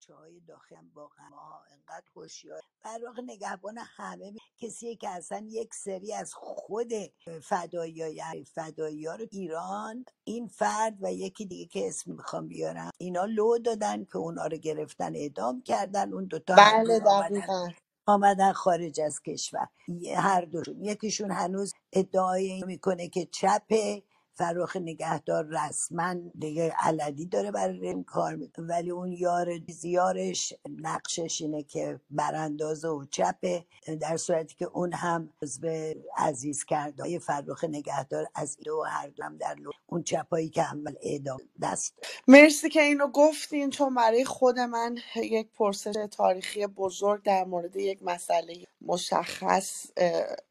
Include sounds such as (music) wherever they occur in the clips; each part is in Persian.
بچه های داخل واقعا ما انقدر هوشیار در واقع نگهبان همه کسیه که اصلا یک سری از خود فدایی فدایی ها رو ایران این فرد و یکی دیگه که اسم می‌خوام بیارم اینا لو دادن که اونا رو گرفتن اعدام کردن. اون دوتا بله دقیقا. آمدن خارج از کشور. هر دوشون. یکیشون هنوز ادعای می‌کنه که چپه. فراخ نگهدار رسما دیگه علنی داره برای این کار می‌کنه ولی اون یار زیارش نقشش اینه که براندازه و چپه در صورتی که اون هم عضو عزیز کرده فرخ نگهدار از دو هر دو در لو. اون چپایی که اول اعدام دست. مرسی که اینو گفتین چون برای خود من یک پرسش تاریخی بزرگ در مورد یک مسئله مشخص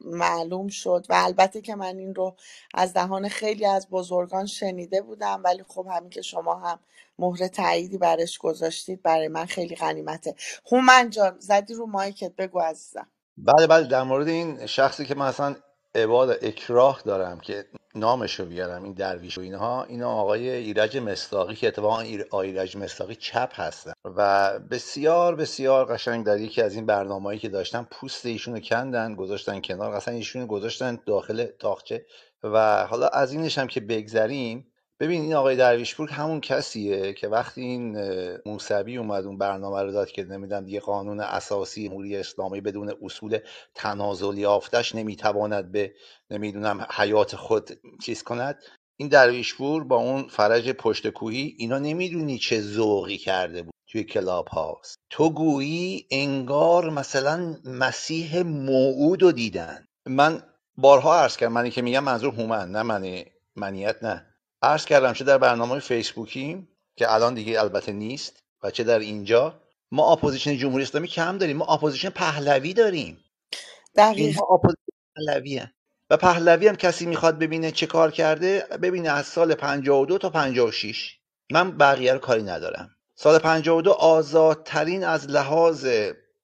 معلوم شد و البته که من این رو از دهان خیلی بزرگان شنیده بودم ولی خب همین که شما هم مهر تاییدی برش گذاشتید برای من خیلی غنیمته. هومن جان زدی رو مایکت بگو عزیزم. بله بله در مورد این شخصی که من اصلا عباد اکراه دارم که نامش رو بیارم این درویش و اینها اینا آقای ایرج مستاقی که اتفاقا ایرج مستاقی چپ هستن. و بسیار بسیار قشنگ در یکی از این برنامه‌ای که داشتن پوست ایشون رو کندن گذاشتن کنار اصلا ایشون رو گذاشتن داخل تاقچه و حالا از اینش هم که بگذریم ببین این آقای درویشپور همون کسیه که وقتی این موسوی اومد اون برنامه رو داد که نمی‌دونم دیگه قانون اساسی جمهوری اسلامی بدون اصول تنازل یافتش نمی‌تواند به نمی‌دونم حیات خود چیز کند. این درویشپور با اون فرج پشت کوهی اینا نمی‌دونی چه ذوقی کرده بود توی کلاب هاست تو گویی انگار مثلا مسیح موعود رو دیدن. من بارها عرض کردم منی که میگم منظور هومن نه منی منیت نه. عرض کردم چه در برنامه فیسبوکیم که الان دیگه البته نیست و چه در اینجا ما اپوزیسیون جمهوری اسلامی کم داریم ما اپوزیسیون پهلوی داریم. دقیقا اینها اپوزیسیون پهلوی هن. و پهلوی هم کسی می‌خواد ببینه چه کار کرده ببینه از سال 52 تا 56 من بقیه رو کاری ندارم. سال 52 آزادترین از لحاظ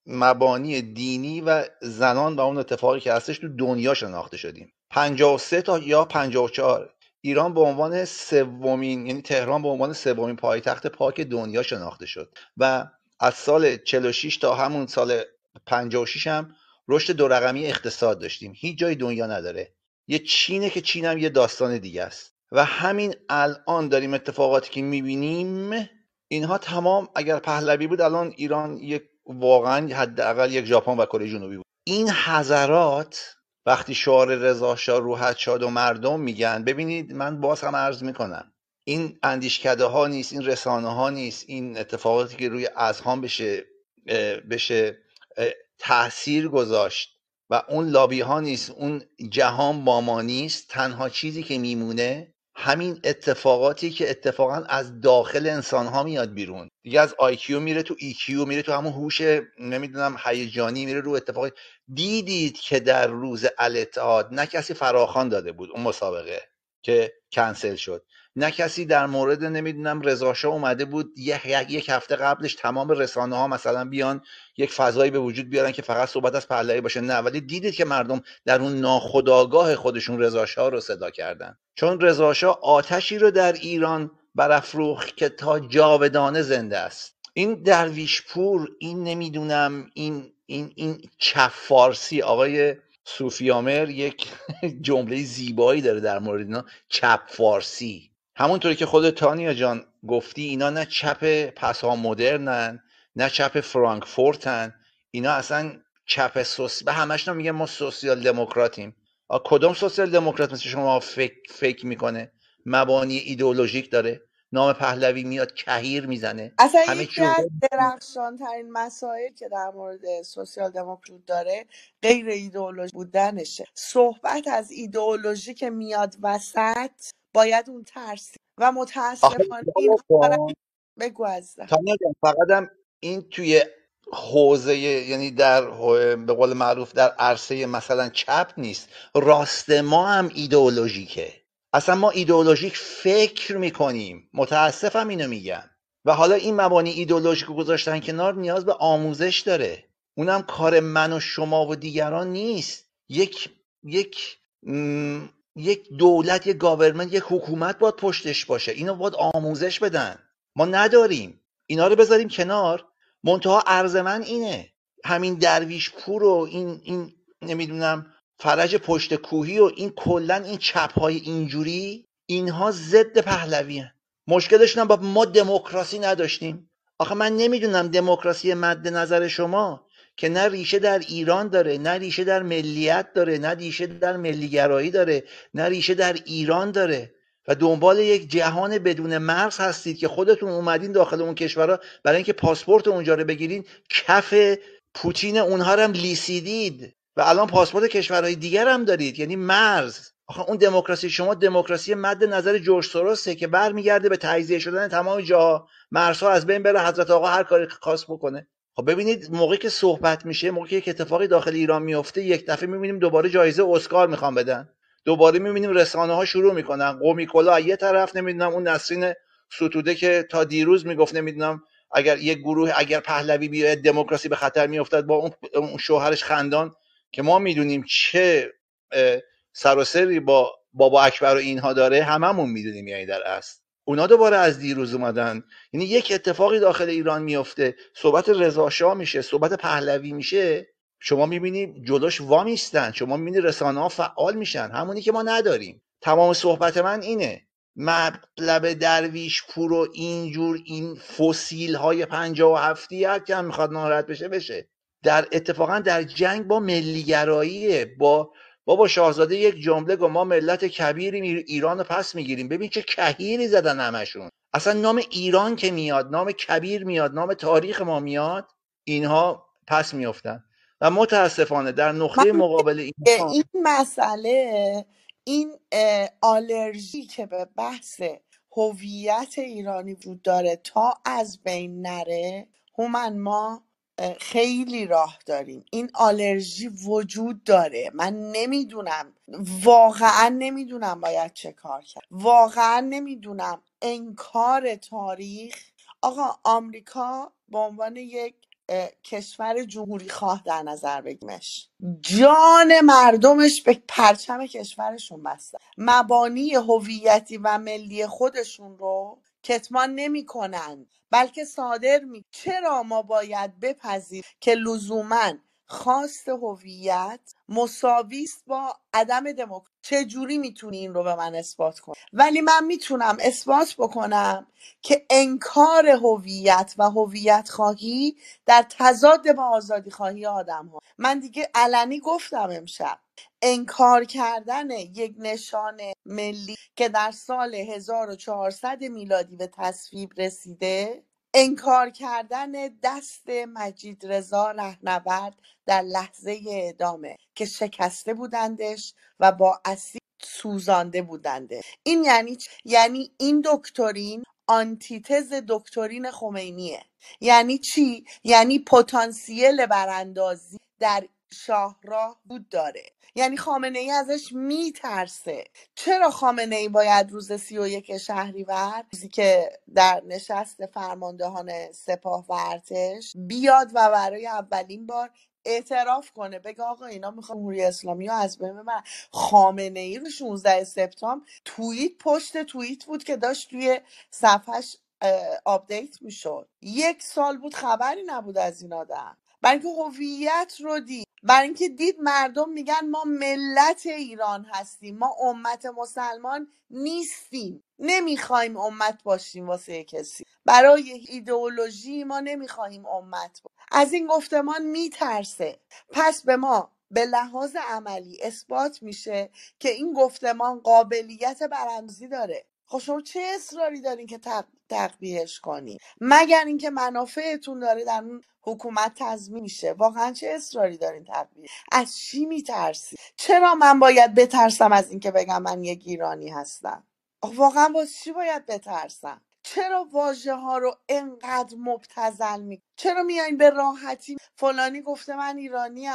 مبانی دینی و زنان و اون اتفاقی که هستش تو دنیا شناخته شدیم. 53 تا یا 54 ایران به عنوان سومین یعنی تهران به عنوان سومین پایتخت پاک دنیا شناخته شد و از سال 46 تا همون سال 56 هم رشد دو رقمی اقتصاد داشتیم. هیچ جای دنیا نداره. یه چینه که چین هم یه داستان دیگه است. و همین الان داریم اتفاقاتی که می‌بینیم اینها تمام اگر پهلوی بود الان ایران یک واقعا حداقل یک ژاپن و کره جنوبی بود. این حضرات وقتی شعار رضا شاه روحت شاد و مردم میگن ببینید من باز هم عرض می‌کنم این اندیشکده ها نیست این رسانه ها نیست این اتفاقاتی که روی اذهان بشه بشه تاثیر گذاشت و اون لابی ها نیست اون جهان با ما نیست تنها چیزی که میمونه همین اتفاقاتی که اتفاقا از داخل انسان ها میاد بیرون. دیگه از IQ میره تو EQ میره تو همون هوش نمی‌دونم هیجانی میره رو اتفاقی دیدید که در روز الاتحاد نه کسی فراخان داده بود اون مسابقه که کنسل شد. نه کسی در مورد نمی‌دونم رضا شاه اومده بود یک, یک هفته قبلش تمام رسانه ها مثلا بیان یک فضایی به وجود بیارن که فقط صحبت از پهلوی باشه. نه ولی دیدید که مردم در اون ناخودآگاه خودشون رضا شاه رو صدا کردن. چون رضا شاه آتشی رو در ایران برافروخت که تا جاودانه زنده است. این درویش پور این نمی‌دونم این این این چپ فارسی آقای صوفیامر یک (laughs) جمله زیبایی داره در مورد اینا. چپ فارسی همونطوری که خود تانیا جان گفتی اینا نه چپ پسا مدرنن نه چپ فرانکفورتن اینا اصلا چپ سوس به همشون میگن ما سوسیال دموکراتیم. کدوم سوسیال دموکرات مثل شما فکر, فکر می‌کنه؟ مبانی ایدئولوژیک داره نام پهلوی میاد کهیر می‌زنه. اصلا همه یکی از درخشان ترین مسائل که در مورد سوسیال دموکرات داره غیر ایدئولوژی بودنشه. صحبت از ایدئولوژی که میاد وسط باید اون ترسی و متاسفانه دارن کن بگو فقط هم این توی حوزه یعنی در به قول معروف در عرصه مثلا چپ نیست. راست ما هم ایدئولوژیکه. اصلا ما ایدئولوژیک فکر می‌کنیم. متاسفم اینو میگم. و حالا این مبانی ایدئولوژیک گذاشتن کنار نیاز به آموزش داره. اونم کار من و شما و دیگران نیست. یک یک یک دولت یک گاورمنت یک حکومت باید پشتش باشه. اینو باید آموزش بدن. ما نداریم. اینا رو بذاریم کنار. منتها عرض من اینه. همین درویش پور و این این نمی‌دونم فرج پشت کوهی و این کلا این چپ های اینجوری اینها ضد پهلوی هن. مشکلشون هم با ما دموکراسی نداشتیم. آخه من نمی‌دونم دموکراسی مد نظر شما که نه ریشه در ایران داره نه ریشه در ملیت داره نه ریشه در ملیگرایی داره نه ریشه در ایران داره. و دنبال یک جهان بدون مرز هستید که خودتون اومدین داخل اون کشورها برای اینکه پاسپورت اونجا رو بگیرین کف پوتین اونها رو هم لیسیدید. و الان پاسپورت کشورهای دیگر هم دارید یعنی مرز آخه اون دموکراسی شما دموکراسی مد نظر جورج سورسه که برمیگرده به تجزیه شدن تمام جاها. مرزها از بین بره حضرت آقا هر کاری خاص بکنه. خب ببینید موقعی که صحبت میشه موقعی که اتفاقی داخل ایران میفته یک دفعه می‌بینیم دوباره جایزه اسکار می‌خوام بدن. دوباره می‌بینیم رسانه ها شروع می‌کنن. قومی کلا یه طرف نمی‌دونم اون نسرین ستوده که تا دیروز می‌گفت نمی‌دونم اگر یک گروه اگر پهلوی بیاید دموکراسی به خطر میافتد با اون شوهرش خندان که ما می‌دونیم چه سر و سری با بابا اکبر و اینها داره هممون می‌دونیم یعنی در اصل. اونا دوباره از دیروز اومدن. یعنی یک اتفاقی داخل ایران میفته. صحبت رضا میشه صحبت پهلوی میشه. شما می‌بینی جلوش وامیستن شما می‌بینی رسانه ها فعال میشن. همونی که ما نداریم. تمام صحبت من اینه. مطلب درویش پور و اینجور این فسیل های پنجاه و هفتی هر که هم می‌خواد ناراحت بشه بشه. در اتفاقا در جنگ با ملیگراییه با بابا شاهزاده یک جمله گفت ما ملت کبیری ایران رو پس می‌گیریم. ببین چه کهیری زدن همشون. اصلا نام ایران که میاد نام کبیر میاد نام تاریخ ما میاد اینها پس میافتن. و متاسفانه در نقطه مقابل این این مسئله این آلرژی که به بحث هویت ایرانی وجود داره تا از بین نره هومن ما خیلی راه داریم. این آلرژی وجود داره. من نمی‌دونم. واقعا نمی‌دونم باید چه کار کرد. واقعا نمی‌دونم. انکار تاریخ. آقا آمریکا به عنوان یک کشور جمهوری خواه در نظر بگیمش جان مردمش به پرچم کشورشون بسته. مبانی هویتی و ملی خودشون رو کتمان نمی‌کنن. بلکه صادر می چرا ما باید بپذیر که لزوما خواست هویت مساوی است با عدم دموکراسی؟ جوری می‌تونی این رو به من اثبات کنی؟ ولی من می‌تونم اثبات بکنم که انکار هویت و هویت خواهی در تضاد با آزادی خواهی آدم ها من دیگه علنی گفتم امشب. انکار کردن یک نشان ملی که در سال 1400 میلادی به تصویب رسیده انکار کردن دست مجید رضا رهنورد در لحظه اعدامه که شکسته بودندش و با اسید سوزانده بودنده. این یعنی یعنی این دکترین آنتیتز دکترین خمینیه. یعنی چی؟ یعنی پتانسیل براندازی در شاهراه بود داره. یعنی خامنه ای ازش میترسه. چرا خامنه ای باید روز سی و یک شهریور روزی که در نشست فرماندهان سپاه و ارتش بیاد و برای اولین بار اعتراف کنه بگه آقا اینا می‌خوان جمهوری اسلامی رو از بین ببرن. خامنه ای رو 16 سپتامبر توییت پشت توییت بود که داشت توی صفحش update می‌شد. یک سال بود خبری نبود از این آدم. اینکه هویت رو دید. برای اینکه دید مردم میگن ما ملت ایران هستیم ما امت مسلمان نیستیم. نمی‌خوایم امت باشیم واسه کسی. برای ایدئولوژی ما نمی‌خواهیم امت باشیم. از این گفتمان میترسه. پس به ما به لحاظ عملی اثبات میشه که این گفتمان قابلیت براندازی داره. خب شما چه اصراری دارین که تقبیهش کنی مگر اینکه منافعتون داره در اون حکومت تضمین میشه. واقعا چه اصراری دارین تقبیه؟ از چی میترسی چرا من باید بترسم از اینکه بگم من یک ایرانی هستم؟ واقعا باز چی باید بترسم؟ چرا واژه ها رو انقدر مبتزل می چرا میایین به راحتی فلانی گفته من ایرانیم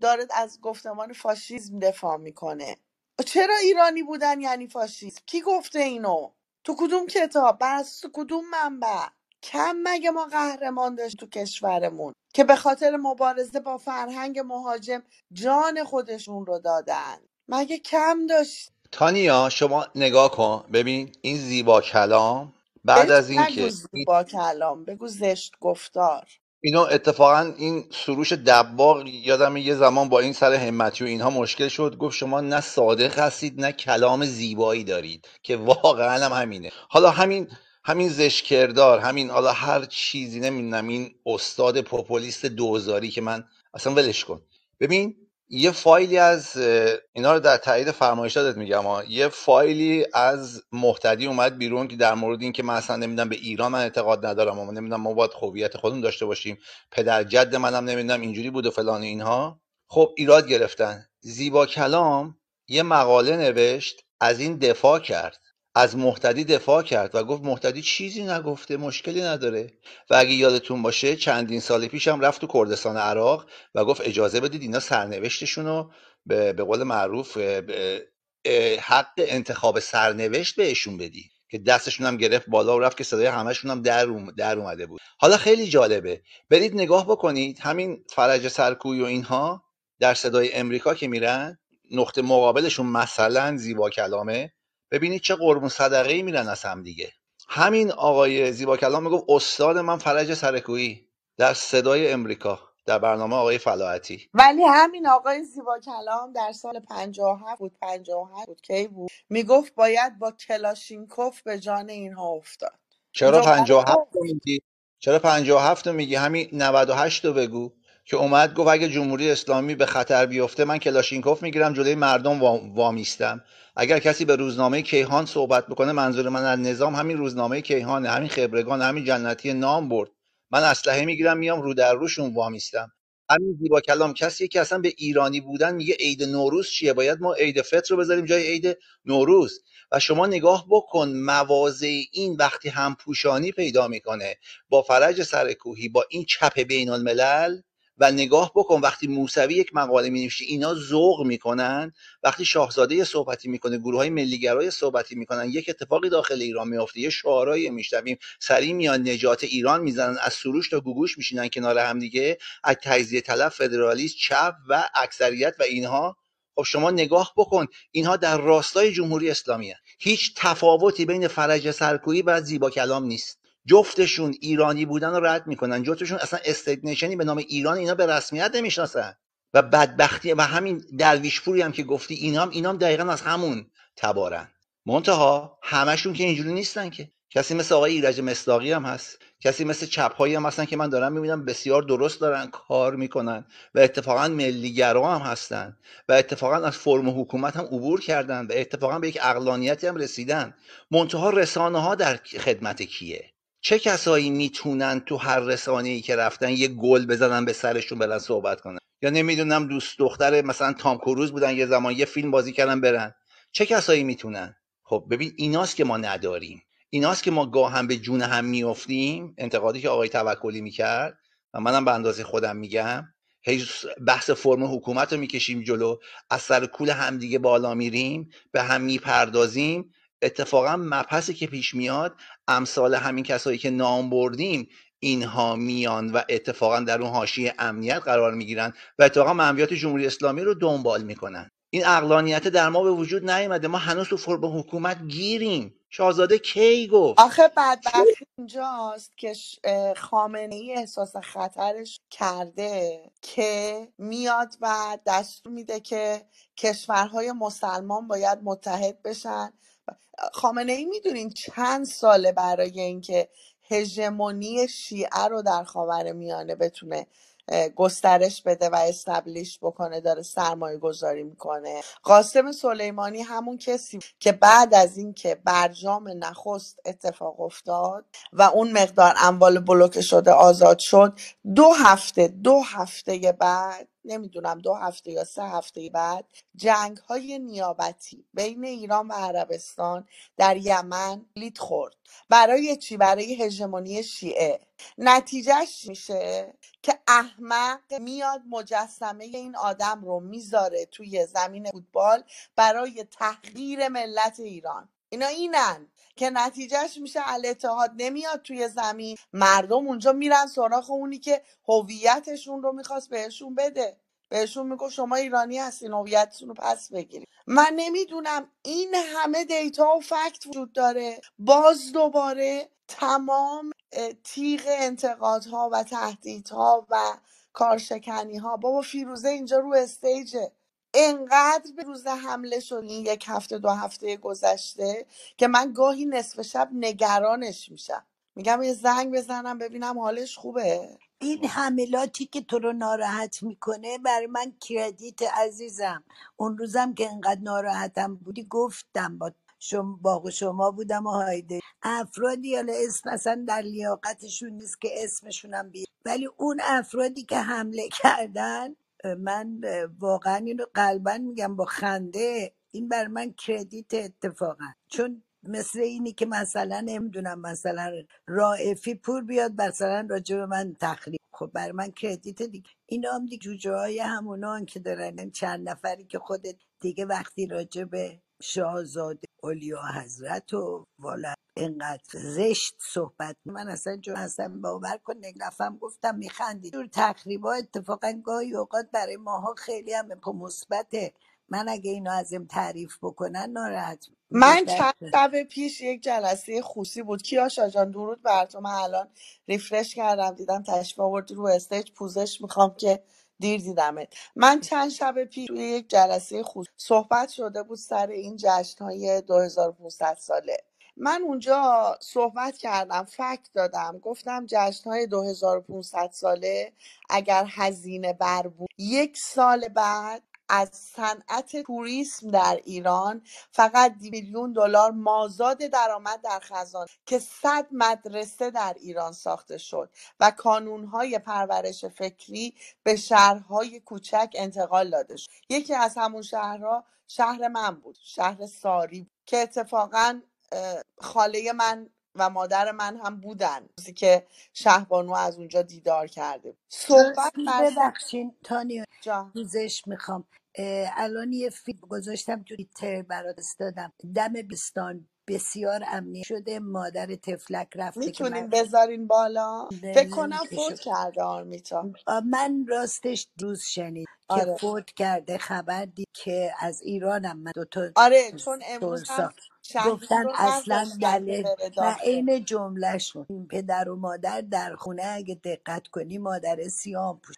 داره از گفتمان فاشیزم دفاع می‌کنه؟ چرا ایرانی بودن یعنی فاشیست؟ کی گفته اینو؟ تو کدوم کتاب؟ بر تو کدوم منبع؟ کم مگه ما قهرمان داشت تو کشورمون که به خاطر مبارزه با فرهنگ مهاجم جان خودشون رو دادن؟ مگه کم داشت؟ تانیا شما نگاه کن. ببین این زیبا کلام بعد از اینکه زیبا کلام بگو زشت گفتار. اینو اتفاقا این سروش دباغ یادم یه زمان با این سر همتی و اینها مشکل شد. گفت شما نه صادق هستید نه کلام زیبایی دارید که واقعا هم همینه. حالا همین همین زشکردار همین حالا هر چیزی نمی‌دونم این استاد پوپولیست دوزاری که من اصلا ولش کن. ببین یه فایلی از اینا رو در تایید فرمایشاتت میگم ها. یه فایلی از محتدی اومد بیرون که در مورد این که من اصلا نمی‌دونم به ایران من اعتقاد ندارم اما نمی‌دونم ما باید هویت خودمون داشته باشیم پدر جد منم نمی‌دونم اینجوری بود و فلان اینها. خب ایراد گرفتن. زیبا کلام یه مقاله نوشت از این دفاع کرد. از مهتدی دفاع کرد و گفت مهتدی چیزی نگفته مشکلی نداره. و اگه یادتون باشه چندین سال پیش هم رفت تو کردستان عراق و گفت اجازه بدید اینا سرنوشتشون رو به, به قول معروف حق انتخاب سرنوشت بهشون بدی. که دستشون هم گرفت بالا و رفت که صدای همشون هم در, در اومده بود. حالا خیلی جالبه. برید نگاه بکنید همین فرج سرکوی و اینها در صدای امریکا که میرن نقطه مقابلشون مثلا زیبا کلامه. ببینید چه قربون صدقه ای میرن از هم دیگه. همین آقای زیبا کلام می‌گفت استاد من فرج سرکویی در صدای امریکا در برنامه آقای فلاحتی. ولی همین آقای زیبا کلام در سال 57 بود 58 بود کی بود؟ می‌گفت باید با کلاشینکوف به جان اینها افتاد. چرا 57 رو میگی؟ چرا 57 رو میگی؟ همین 98 رو بگو. که اومد گفت اگه جمهوری اسلامی به خطر بیفته من کلاشینکوف می‌گیرم جلوی مردم وامیستم. اگر کسی به روزنامه کیهان صحبت بکنه منظور من از نظام همین روزنامه کیهانه همین خبرگان همین جنتی نام برد. من اسلحه می‌گیرم میام رو در روشون وامیستم. همین زیبا کلام کسی که اصلا به ایرانی بودن میگه عید نوروز چیه؟ باید ما عید فطر رو بذاریم جای عید نوروز. و شما نگاه بکن مواضع این وقتی هم پوشانی پیدا می‌کنه. با فرج سرکوهی با این چپ بین الملل و نگاه بکن وقتی موسوی یک مقاله می اینا ذوق می‌کنن. وقتی شاهزاده صحبتی می‌کنه گروه های ملیگرای صحبتی می‌کنن یک اتفاقی داخل ایران میفته یه شعارایی میشنویم. سری میان نجات ایران می‌زنن از سروش تا گوگوش میشینن کنار هم دیگه. از تجزیه طلب فدرالیست چپ و اکثریت و اینها. خب شما نگاه بکن اینها در راستای جمهوری اسلامی. هیچ تفاوتی بین فرج سرکویی و زیبا کلام نیست. جفتشون ایرانی بودن رو رد می‌کنن. جفتشون اصلا استیت به نام ایران اینا به رسمیت نمی‌شناسن. و بدبختی و همین درویش پوری هم که گفتی اینام اینام دقیقا از همون تبارن. منتها همشون که اینجوری نیستن که. کسی مثل آقای ایرج مصداقی هم هست. کسی مثل چپهایی هم هستن که من دارم می‌بینم بسیار درست دارن کار می‌کنن و اتفاقا ملیگرا هم هستن و اتفاقا از فرم حکومت هم عبور کردن و اتفاقا به یک اقلانیتی هم رسیدن. منتها رسانه ها در خدمت کیه؟ چه کسایی می‌تونن تو هر رسانه ای که رفتن یه گل بزنن به سرشون برن صحبت کنن؟ یا نمی‌دونم دوست دختر مثلا تام کروز بودن یه زمان یه فیلم بازی کردن برن. چه کسایی می‌تونن؟ خب ببین ایناست که ما نداریم. ایناست که ما گاه هم به جون هم میافتیم. انتقادی که آقای توکلی می‌کرد و منم به اندازه خودم میگم. هی بحث فرم حکومت رو می‌کشیم جلو. از سر کول همدیگه بالا میریم. به هم می‌پردازیم. اتفاقا مبحثی که پیش میاد امثال همین کسایی که نام بردیم اینها میان و اتفاقا در اون حاشیه امنیت قرار می‌گیرن و اتفاقا منویات جمهوری اسلامی رو دنبال می‌کنن. این اقلانیت در ما به وجود نیومده. ما هنوز تو فرم حکومت گیریم. شاهزاده کی گفت؟ آخه بدبختی اینجاست که خامنه ای احساس خطرش کرده که میاد و دستور میده که کشورهای مسلمان باید متحد بشن خامنه ای می‌دونین چند ساله برای اینکه هژمونی شیعه رو در خاور میانه بتونه گسترش بده و استبلیش بکنه داره سرمایه گذاری می‌کنه. قاسم سلیمانی همون کسی که بعد از اینکه برجام نخست اتفاق افتاد و اون مقدار اموال بلوکه شده آزاد شد دو هفته دو هفته بعد نمی‌دونم دو هفته یا سه هفته بعد جنگ های نیابتی بین ایران و عربستان در یمن لید خورد. برای چی؟ برای هژمونی شیعه. نتیجهش میشه؟ که احمق میاد مجسمه این آدم رو می‌ذاره توی زمین فوتبال برای تحقیر ملت ایران. اینا اینن. که نتیجهش میشه الاتحاد نمیاد توی زمین. مردم اونجا میرن سراغ اونی که هویتشون رو می‌خواست بهشون بده. بهشون میگو شما ایرانی هستین هویتتون رو پس بگیرید. من نمی‌دونم این همه دیتا و فکت وجود داره. باز دوباره تمام تیغ انتقادها و تهدیدها و کارشکنی ها بابا فیروزه اینجا رو استیجه. انقدر به روز حمله شد این یک هفته دو هفته گذشته که من گاهی نصف شب نگرانش میشم. میگم یه زنگ بزنم ببینم حالش خوبه. این حملاتی که تو رو ناراحت می‌کنه برای من کردیت عزیزم. اون روزم که انقدر ناراحتم بودی گفتم با شما با شما بودم و هایده. افرادی حالا اسم اصلا در لیاقتشون نیست که اسمشونم بید ولی اون افرادی که حمله کردن من واقعا اینو قلبا میگم با خنده این بر من کردیت اتفاقا. چون مثل اینی که مثلا نمی‌دونم مثلا رائفی پور بیاد مثلا راجع به من تخریب. خب بر من کردیت دیگه. اینا هم دیگه جوجه های همونان که دارن این چند نفری که خودت دیگه وقتی راجع به شاهزاده اولیا حضرت و والا اینقدر زشت صحبت من اصلا جو اصلا باور کن نفرم گفتم میخندی. جور تخریبا اتفاقا گاهی اوقات برای ماها خیلی هم مثبته. من اگه اینو ازم تعریف بکنن ناراحت من چند شب پیش یک جلسه خصوصی بود. کیاشا جان درود بر تو. من الان ریفرش کردم دیدم تشریف آوردی رو استیج. پوزش می‌خوام که دیر دیدمت. من چند شب پیش توی یک جلسه خصوصی صحبت شده بود سر این جشن های 2500 ساله. من اونجا صحبت کردم فکت دادم گفتم جشن های 2500 ساله اگر هزینه بر بود یک سال بعد از صنعت توریسم در ایران فقط میلیون دلار مازاد درآمد در خزانه که صد مدرسه در ایران ساخته شد و کانونهای پرورش فکری به شهرهای کوچک انتقال داده شد یکی از همون شهرها شهر من بود شهر ساری. که اتفاقا خاله من و مادر من هم بودن. روزی که شهبانو از اونجا دیدار کرده. صحبت ببخشین. تانیا جان. پوزش می‌خوام. الان یه فیلم گذاشتم تو تر برات استادم دم بستان. بسیار امنی شده. مادر تفلک رفته که من می‌تونین بذارین بالا؟ فکر کنم لینکشو فوت کرده آرمیتا. من راستش روز شنید که آره. فوت کرده خبر دید که از ایرانم من دوتا آره چون امروز هم شهید گفتن رو اصلا نذاشتن که دلیل بره و داخل. عین جملهشون این پدر و مادر در خونه اگه دقت کنی مادر سیام پوش.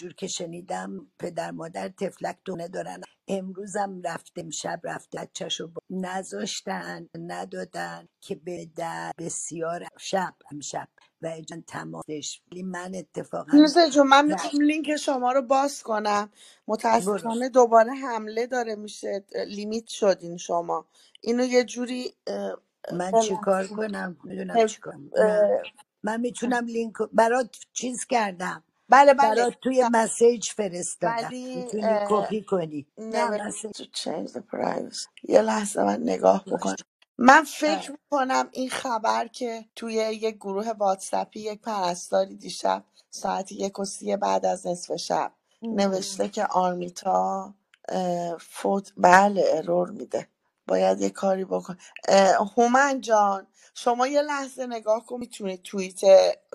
جور که شنیدم پدر مادر تفلک دونه دارن. امروزم رفته امشب رفته بچهشو با... نذاشتن ندادن که به در بسیار شب امشب و اجان تمامش. ولی من اتفاقا فیروزه جون من می‌خوام لینک شما رو باز کنم. متاسفانه دوباره حمله داره میشه لیمیت شدین شما. اینو یه جوری اه، من چیکار. کنم؟ می‌دونم چیکار من می‌تونم لینک برات چیز کردم. بله بله برات توی مسیج فرستادم. ولی می‌تونی کپی کنی. نه never مسیج. to change the privacy یه لحظه من نگاه بکنم. من. فکر می‌کنم این خبر که توی یک گروه واتسپی یک پرستاری دیشب ساعت یک و سی بعد از نصف شب. نوشته که آرمیتا اه، فوت بله ارور میده. باید یه کاری بکن. اه، هومن جان شما یه لحظه نگاه کن می‌تونی توییت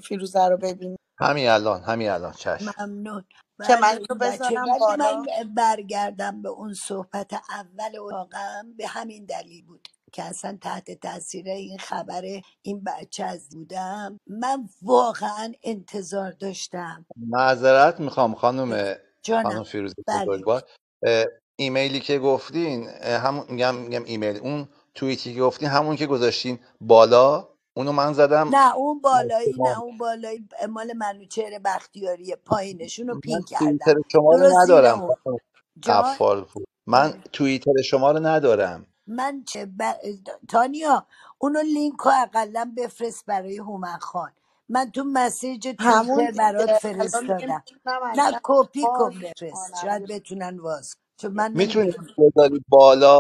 فیروزه رو ببینی؟ همین الان همین الان. چشم. ممنون. که من بله اینو این بچه بذارم ولی من برگردم به اون صحبت اول اتاقم به همین دلیل بود که اصلا تحت تاثیر این خبر این بچه از بودم. من واقعا انتظار داشتم. معذرت می‌خوام خانم خانم جانم فیروزه بله. بزرگوار. اه، ایمیلی که گفتین اه، همون میگم میگم ایمیل. اون توییتی که گفتین همون که گذاشتین بالا. اونو من زدم نه اون بالایی نه اون بالایی مال منوچهر بختیاریه. پایینشون رو من پین توییتر کردم شما رو ندارم. پور. من بله توییتر شما رو ندارم. من چه ب... تانیا اونو لینک رو اقلا بفرست برای هومن خان. من تو مسیج همون توییتر برات فرستادم. نه کپی کن بفرست. شاید بتونن واز. چون من می‌تونید بذاری بالا؟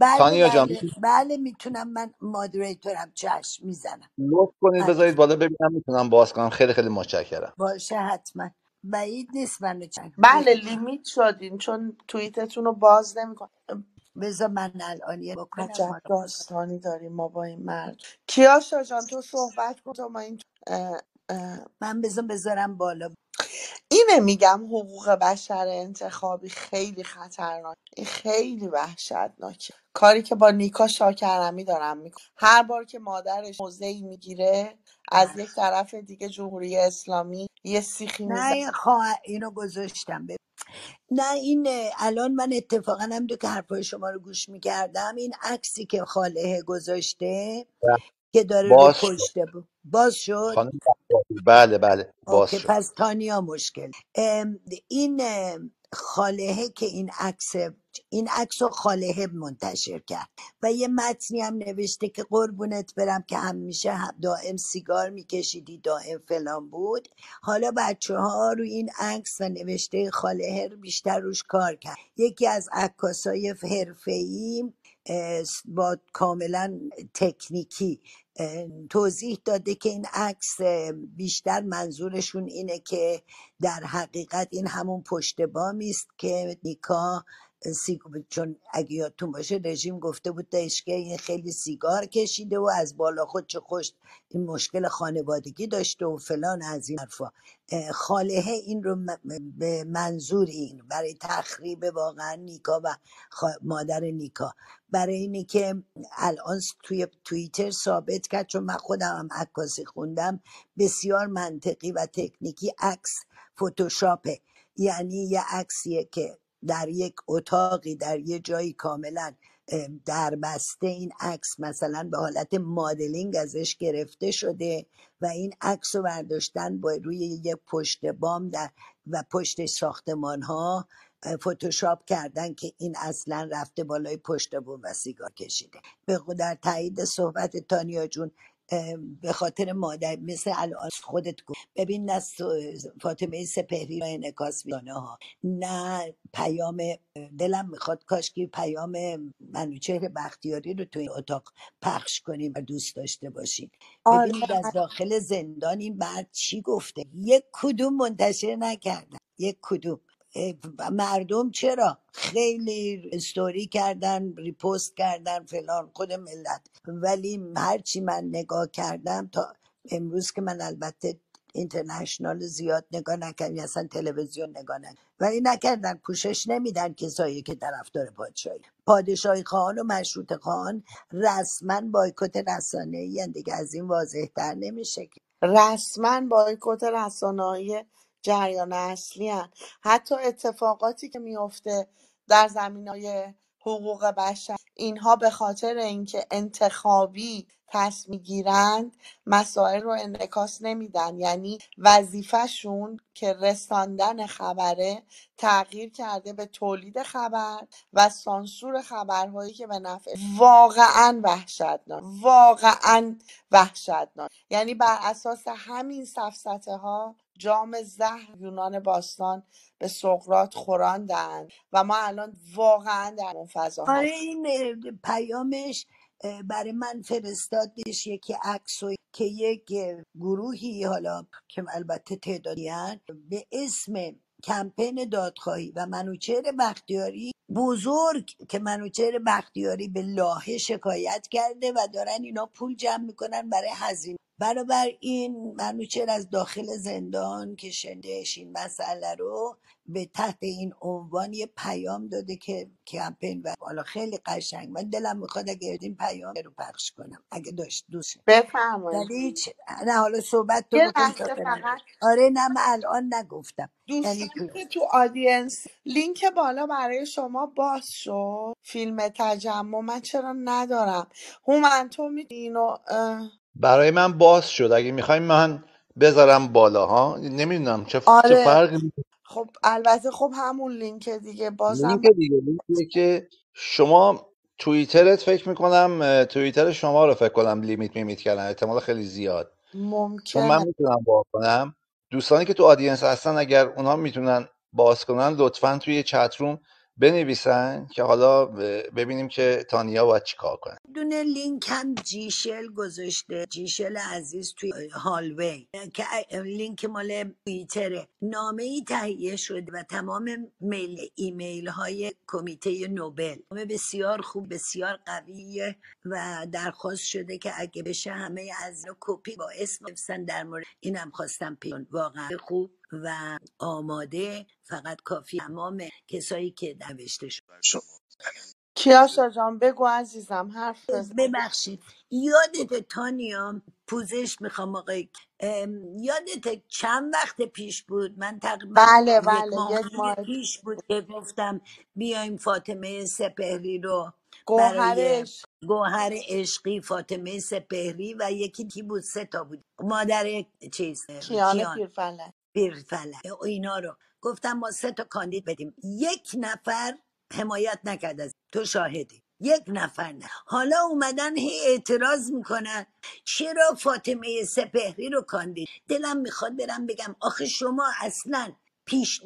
بله تانیا جان بله بله می‌تونم من مادریتورم چشم می‌زنم. لطف کنید بذارید بالا ببینم می‌تونم باز کنم. خیلی خیلی متشکرم. باشه حتما. بعید نیست منو چنگ بله لیمیت شدین چون توییتتون رو باز نمیکن بذار من الان یه بکنم عجب داستانی داریم ما با این مرد. کیاشا جان تو صحبت کن. تا ما این اه، اه، من بذار بذارم بالا. اینه میگم حقوق بشر انتخابی خیلی خطرناک. این خیلی وحشتناکه کاری که با نیکا شاکرمی دارم می‌کنم. هر بار که مادرش موضعی می‌گیره از یک طرف دیگه جمهوری اسلامی یه سیخی نه میزن این خواه... اینو گذاشتم. ببین. نه این اه، الان من اتفاقا هم دو که حرفای شما رو گوش می‌کردم. این عکسی که خاله گذاشته که داره رو باز شد پشت بود باز شد؟ خانم بله بله. باز اوکی شد. پس تانیا مشکل. ام، این ام، خالهه که این عکس این عکس رو خالهه منتشر کرد و یه متنی هم نوشته که قربونت برم که همیشه هم دائم سیگار میکشیدی دائم فلان بود. حالا بچه ها رو این عکس و نوشته خالهه رو بیشتر روش کار کرد. یکی از عکاسای حرفه‌ای با کاملا تکنیکی توضیح داده که این عکس بیشتر منظورشون اینه که در حقیقت این همون پشت بامی است که نیکا سیگ... چون اگه یادتون باشه رژیم گفته بود این خیلی سیگار کشیده و از بالا خود چه خوش این مشکل خانوادگی داشته و فلان از این حرفا. اه، خالهه این رو به منظور این برای تخریب واقعا نیکا و مادر نیکا. برای اینی که الان توی توییتر ثابت کرد چون من خودم هم عکاسی خوندم بسیار منطقی و تکنیکی عکس فتوشاپه. یعنی یه عکسیه که در یک اتاقی در یه جایی کاملا در بسته این عکس مثلا به حالت مدلینگ ازش گرفته شده و این عکس رو برداشتن با روی یه پشت بام در و پشت ساختمان ها فتوشاپ کردن که این اصلا رفته بالای پشت بوم و سیگار کشیده. به در تایید صحبت تانیا جون. به خاطر مادر مثل الان خودت گفت. ببین نه فاطمه سپهری و انعکاس میدانه ها. نه پیام دلم می‌خواد کاش که پیام منوچهر بختیاری رو تو این اتاق پخش کنیم و دوست داشته باشین آره. ببینید از داخل زندان این مرد چی گفته؟ یک کدوم منتشر نکردن. یک کدوم. مردم چرا؟ خیلی استوری کردن ریپوست کردن فلان خود ملت. ولی هرچی من نگاه کردم تا امروز که من البته اینترنشنال زیاد نگاه نکردم یا اصلا تلویزیون نگاه نکردم. ولی نکردن پوشش نمیدن کسایی که طرفدار پادشاهی. پادشاهی خواهان و مشروط خواهان رسما بایکوت رسانه ای دیگه از این واضح تر نمیشه که. رسما بایکوت رسانه‌های جریان اصلی هن. حتی اتفاقاتی که میفته در زمین های حقوق بشر اینها به خاطر اینکه انتخابی تصمیم گیرند مسائل رو انعکاس نمیدن یعنی وظیفهشون که رساندن خبره تغییر کرده به تولید خبر و سانسور خبرهایی که به نفع واقعا وحشتناک واقعا وحشتناک یعنی بر اساس همین سفسطه ها جام زهر یونان باستان به سقراط خوراندن و ما الان واقعا در اون فضا آره هست این اه، پیامش برای من فرستادش یکی عکس که یک گروهی حالا که البته تعدادی به اسم کمپین دادخواهی و منوچهر بختیاری بزرگ که منوچهر بختیاری به لاهه شکایت کرده و دارن اینا پول جمع می‌کنن برای هزینه. این منوچهر از داخل زندان که شندهش این مسئله رو به تحت این عنوان یه پیام داده که کمپین و حالا خیلی قشنگ من دلم می‌خواد اگه این پیام رو پخش کنم اگه داشت دوست بفرمایید. هیچ نه حالا صحبت تو یه بکن تا لحظه برم فقط. آره نه من الان نگفتم. یعنی دوستانی تو که تو آدینس لینک بالا برای شما باز شد. فیلم تجمع من چرا ندارم؟ هومن تو می‌تونی اینو اه، برای من باز شد. اگه می‌خوایم من بذارم بالا ها؟ نمی‌دونم چه چه آره. فرقی می‌کنه. خب البته خب همون لینک دیگه لینک بازم دیگه لینکیه که شما توییترت فکر می‌کنم اه، توییتر شما رو فکر کنم limit میمیت کردن. احتمال خیلی زیاد. چون من ممکنه. می‌تونم باز کنم. دوستانی که تو audience هستن اگر اونها می‌تونن باز کنن لطفا توی چت روم بنویسن که حالا ببینیم که تانیا باید چیکار کنه. دونه لینک هم جیشل گذاشته. جیشل عزیز توی هالوی. که لینک مال توییتره نامه ای تهیه شده و تمام میل ایمیل های کمیته نوبل. نامه بسیار خوب بسیار قویه و درخواست شده که اگه بشه همه از کپی با اسم در مورد. اینم خواستم پیون واقعا خوب. و آماده فقط کافی تمام کسایی که نوشته شد کیاشا جان بگو عزیزم حرف بزن. ببخشید. یادت تانیا پوزش می‌خوام آقای ام، یادت چند وقت پیش بود؟ من تقریبا بله یک بله ماه یک ماه. پیش بود که گفتم بیایم فاطمه سپهری رو برای گوهرش گوهر عشقی فاطمه سپهری و یکی کی بود؟ سه تا بود. مادر چیز کیان کیان. پیرفله اینا رو. گفتم ما سه تا کاندید بدیم. یک نفر حمایت نکرد از تو شاهدی. یک نفر نه. حالا اومدن هی اعتراض می‌کنن. چرا فاطمه سپهری رو کاندید؟ دلم می‌خواد برم بگم. آخه شما اصلا پیش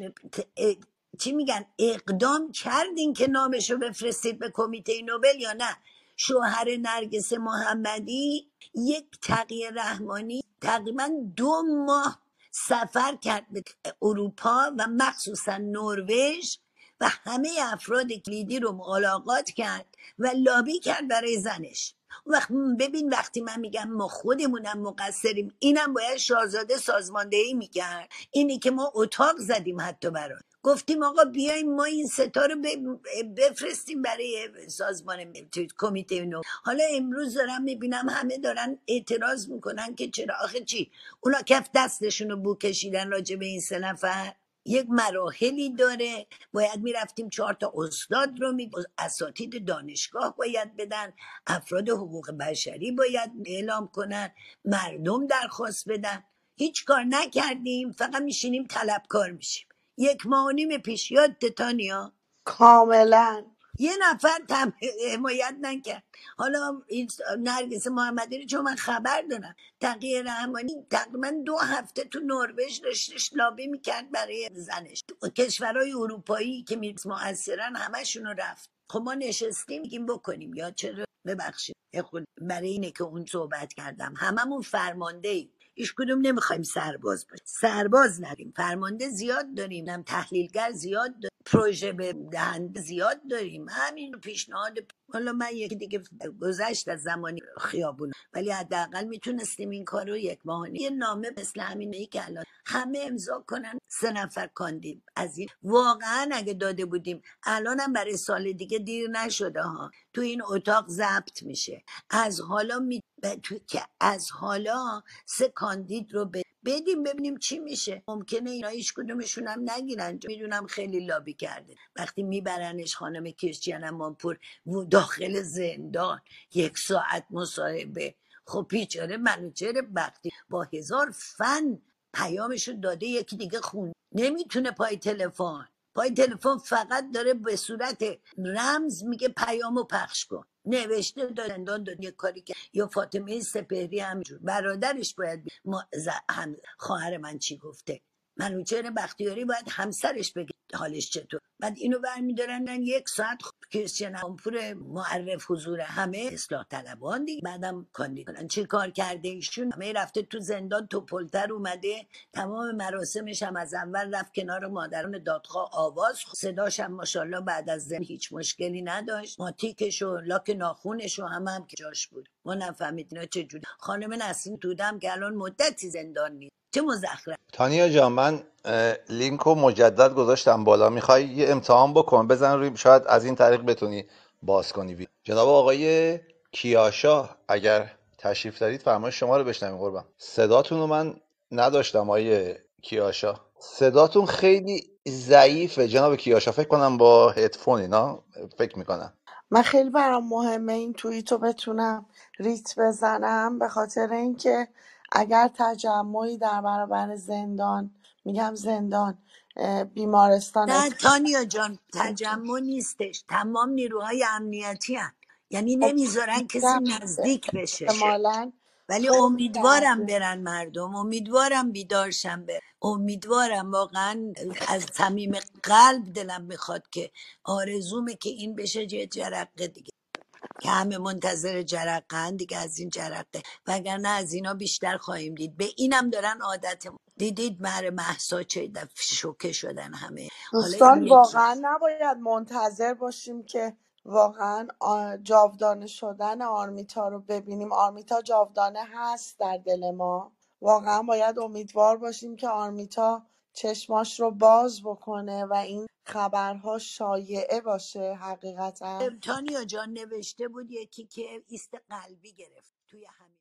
چی میگن؟ اقدام کردین که نامش رو بفرستید به کمیته نوبل یا نه؟ شوهر نرگس محمدی یک تقیه رحمانی تقریبا دو ماه سفر کرد به اروپا و مخصوصا نروژ و همه افراد کلیدی رو ملاقات کرد و لابی کرد برای زنش. وقت ببین وقتی من میگم ما خودمونم مقصریم اینم باید شاهزاده سازماندهی می‌کرد. اینی که ما اتاق زدیم حتی برای گفتیم آقا بیایم ما این ستا رو بفرستیم برای سازمان کمیته نو. حالا امروز دارم می‌بینم همه دارن اعتراض می‌کنن که چرا؟ آخه چی؟ اونا کف دستشون رو بو کشیدن راجع به این سه نفر. یک مراحلی داره. باید می‌رفتیم چهار تا استاد رو می اساتید دانشگاه باید بدن. افراد حقوق بشری باید اعلام کنن. مردم درخواست بدن. هیچ کار نکردیم. فقط میشینیم طلبکار میشیم. یک ماه و نیم پیش یاد تانیا کاملا. یه نفر تم حمایت نکرد. حالا این نرگس محمدی رو چون من خبر دارم. تقیه رحمانی تقریبا دو هفته تو نروژ داشتش لابی می‌کرد برای زنش. کشورهای اروپایی که می موثرن همشون رو رفت. خب ما نشستیم میگیم بکنیم. یا چرا؟ ببخشید. برای اینه که اون صحبت کردم. هممون فرمانده ایم هیچ کدوم نمی‌خوایم سرباز باشیم. سرباز نریم. فرمانده زیاد داریم. هم تحلیلگر زیاد داریم. پروژه به دهنده زیاد داریم. همین پیشنهاد حالا من یکی دیگه گذشت از زمانی خیابون ولی حداقل می‌تونستیم این کار رو یک ماه یه نامه مثل همین ای که الان همه امضا کنن سه نفر کاندید. از این واقعا اگه داده بودیم الانم برای سال دیگه دیر نشده ها. تو این اتاق ضبط میشه. از حالا می... تو... که از حالا سه کاندید رو به بدیم ببینیم چی میشه. ممکنه اینا هیچ کدومشون هم نگیرن. می‌دونم خیلی لابی کرده. وقتی میبرنش خانم کریستیان مانپور داخل زندان یک ساعت مصاحبه. خب بیچاره منوچهر وقتی با هزار فن پیامشو داده یکی دیگه خون. نمی‌تونه پای تلفن. پای تلفن فقط داره به صورت رمز میگه پیامو پخش کن. نوشته دادن داد یه کاری که یا فاطمه سپهری همجور برادرش باید ما خواهر من چی گفته؟ منوچهر بختیاری باید همسرش بگه حالش چطور. بعد اینو برمیدارن یک ساعت کریستیان امپور معرف حضور همه اصلاح طلبان دیگه. بعدم کاندید چه کار کرده ایشون؟ همه رفته تو زندان تو پلتر اومده. تمام مراسمش هم از اول رفت کنار مادران دادخواه آواز صداش هم ماشاءالله بعد از زن هیچ مشکلی نداشت. ماتیکش و لاک ناخونش و همه هم که جاش بود. ما نفهمید اینا چجوری. خانم نسیم تودم که الان مدتی زندان نیست. چه مزخرف؟ تانیا جان من اه، لینک رو مجدد گذاشتم بالا. می‌خوای یه امتحان بکن. بزن روی شاید از این طریق بتونی باز کنی. وی- جناب آقای کیاشا اگر تشریف دارید فرمایش شما رو بشنویم قربان. صداتون رو من نداشتم آقای کیاشا. صداتون خیلی ضعیفه. جناب کیاشا فکر کنم با هدفون اینا فکر می‌کنم. من خیلی برام مهمه این توییت رو بتونم ریت بزنم به خاطر اینکه اگر تجمعی در برابر زندان میگم زندان اه، بیمارستان نه. تانیا جان (laughs) تجمع نیستش. تمام نیروهای امنیتی هن. یعنی نمی‌ذارن کسی نزدیک بشه. احتمالا ولی امیدوارم برن مردم. امیدوارم بیدارشن برن امیدوارم واقعا از صمیم قلب دلم می‌خواد که آرزومه که این بشه یه جرقه دیگه. که همه منتظر جرقه هن دیگه از این جرقه. وگرنه از اینا بیشتر خواهیم دید. به اینم دارن عادت دیدید مر محسا چه شوکه شدن همه. دوستان یکی واقعا نباید منتظر باشیم که واقعا جاودانه شدن آرمیتا رو ببینیم. آرمیتا جاودانه هست در دل ما. واقعا باید امیدوار باشیم که آرمیتا چشماش رو باز بکنه و این خبرها شایعه باشه حقیقتا. تانیا جان نوشته بود یکی که ایست قلبی گرفت توی همین